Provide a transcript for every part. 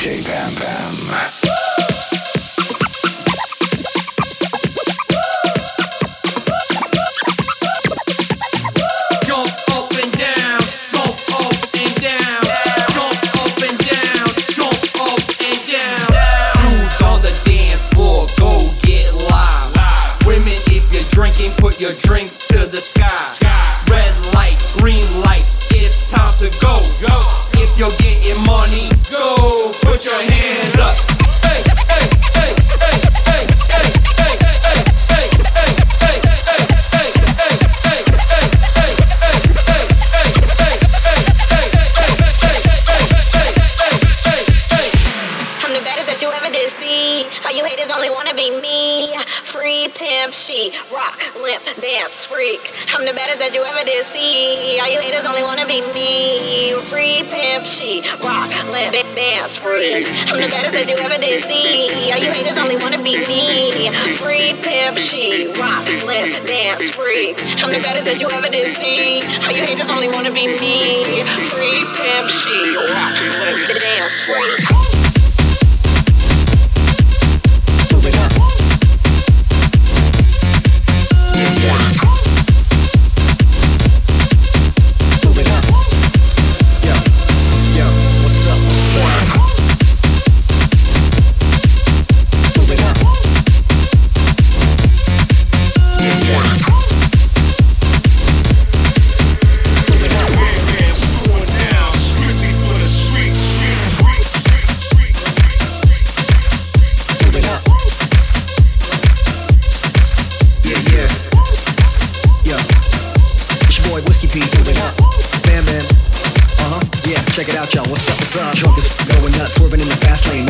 DJ Bam Bam. she rock, limp, dance, freak. I'm the baddest that you ever did see. All you haters only wanna be me. Free pimp, she rock, limp, dance, freak. I'm the baddest that you ever did see. All you haters only wanna be me. Free pimp, she rock, limp, dance, freak. I'm the baddest that you ever did see. All you haters only wanna be me. Free pimp, she rock, limp, dance, freak. One. goes. Drunk as going nuts, swerving in the fast lane.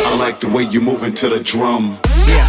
I like the way you moving to the drum. Yeah.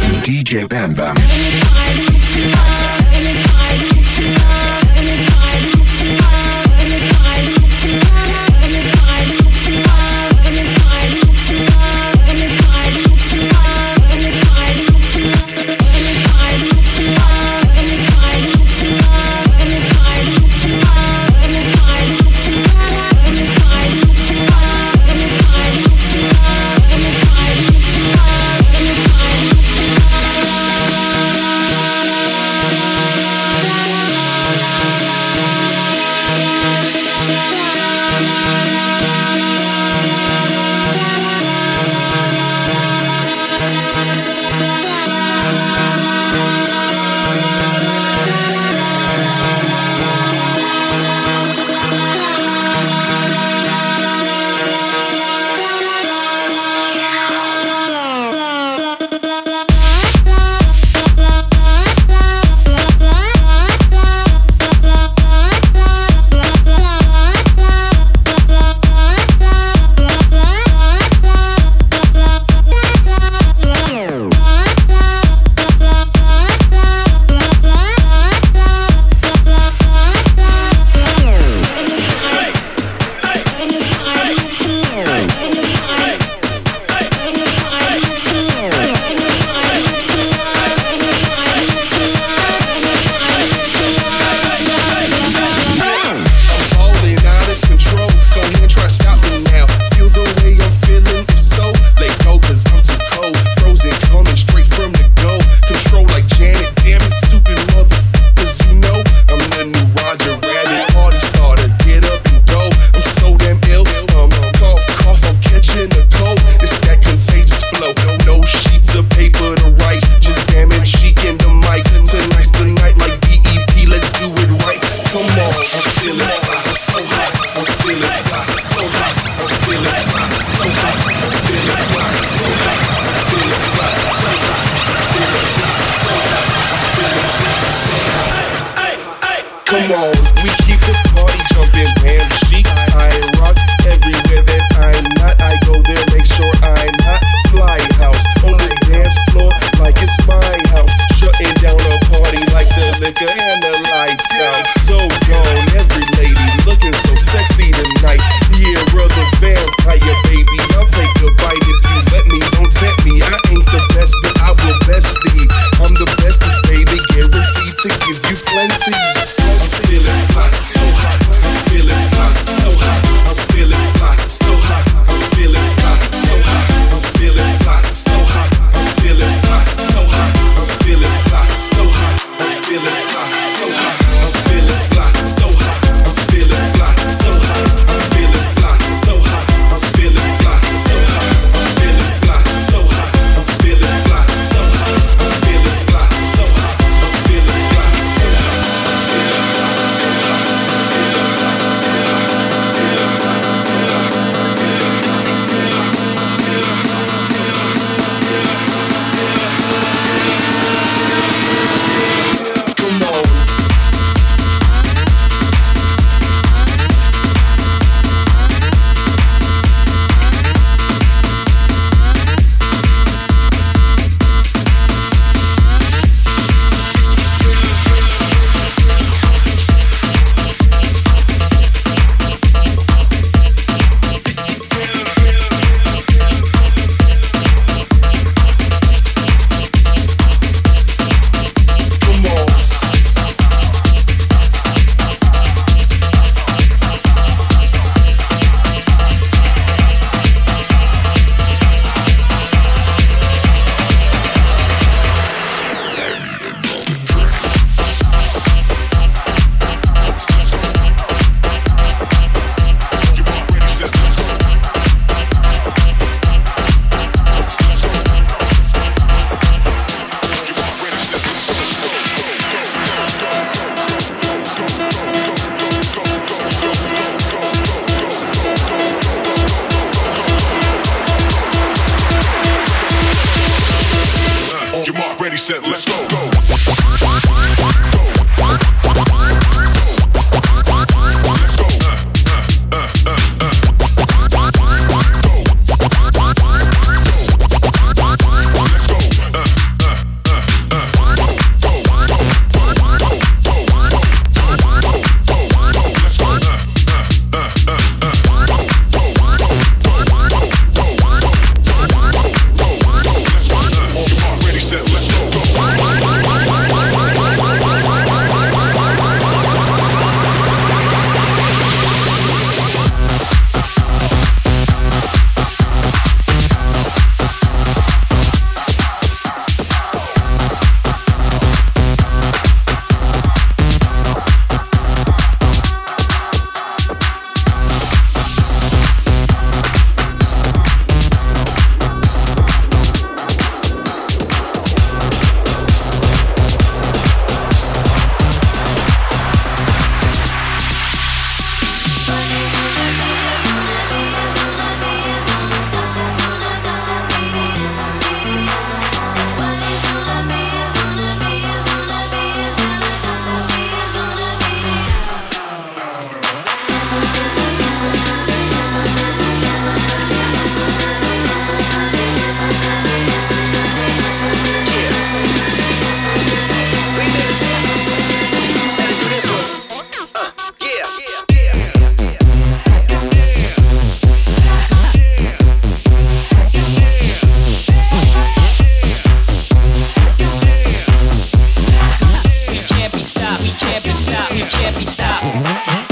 DJ Bam Bam. reset, let's go. go. Can't be stopped.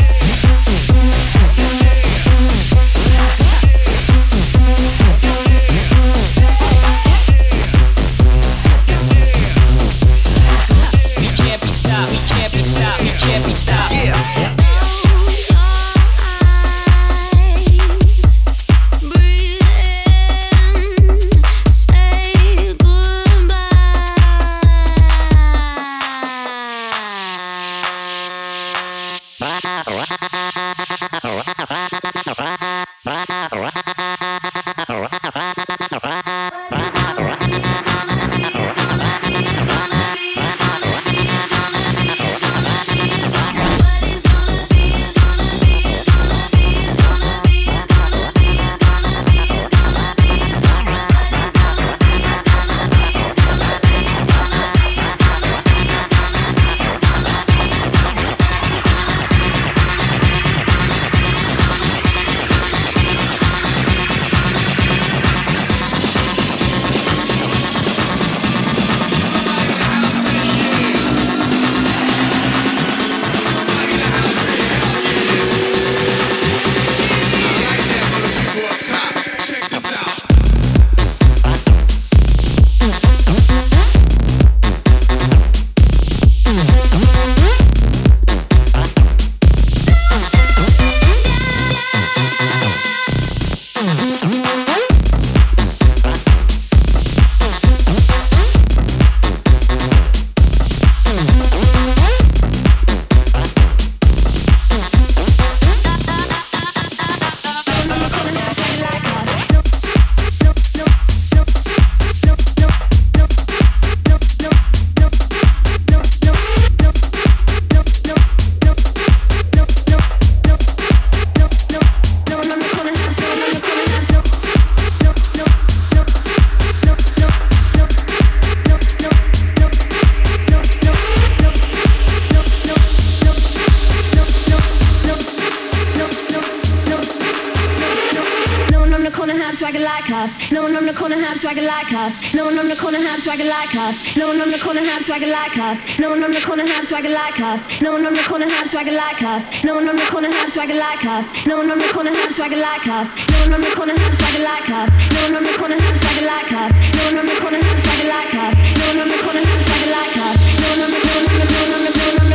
Swagger like us. No one on the corner had swagger like us. No one on the corner had swagger like us. No one on the corner had swagger like us. No one on the corner had swagger like us. No one on the corner had swagger like us. No one on the corner had swagger like us. No one on the corner had swagger like us. No one on the corner had swagger like us. No one on the corner one on the corner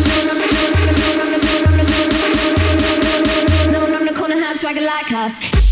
no one on the corner had swagger like us.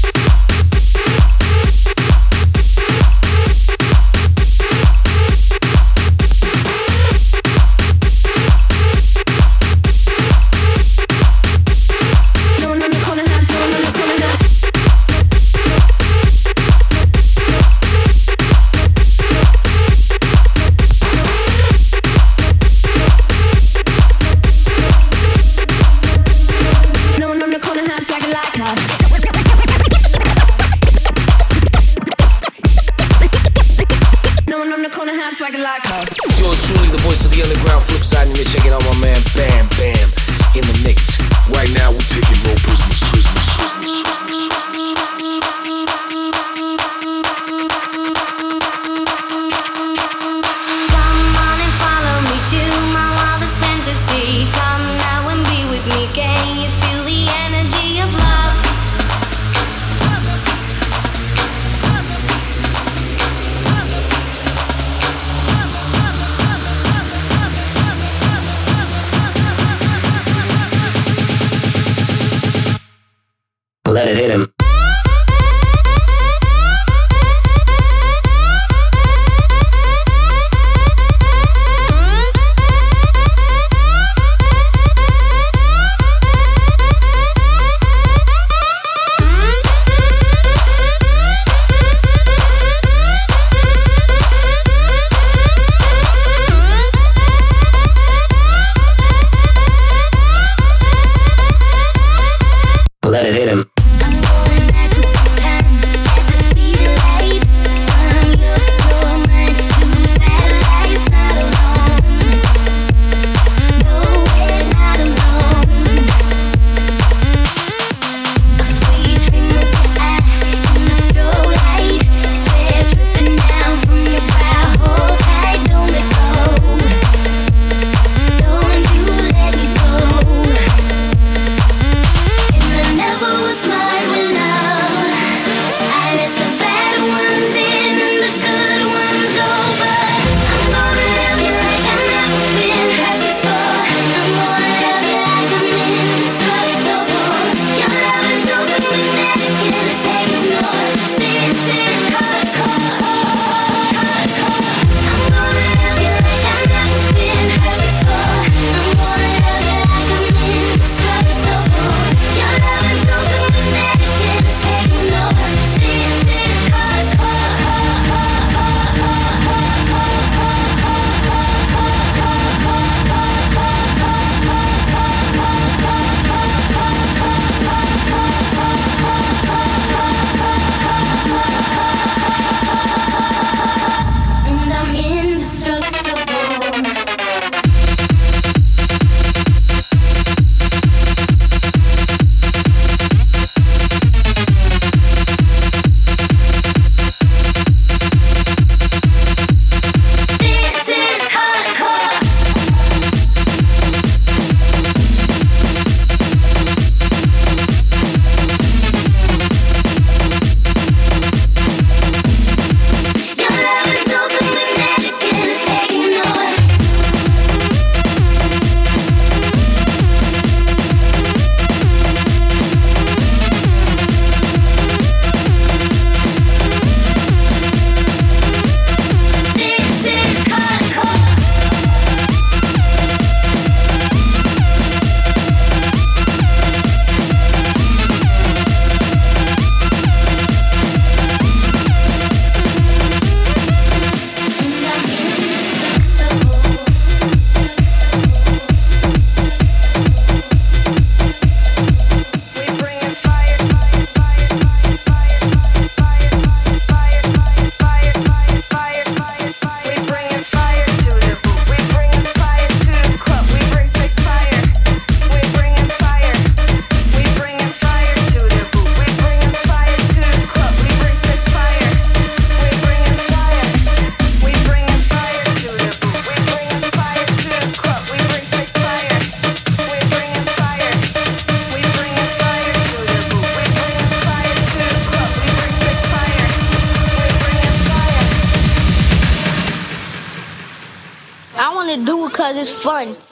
was fun.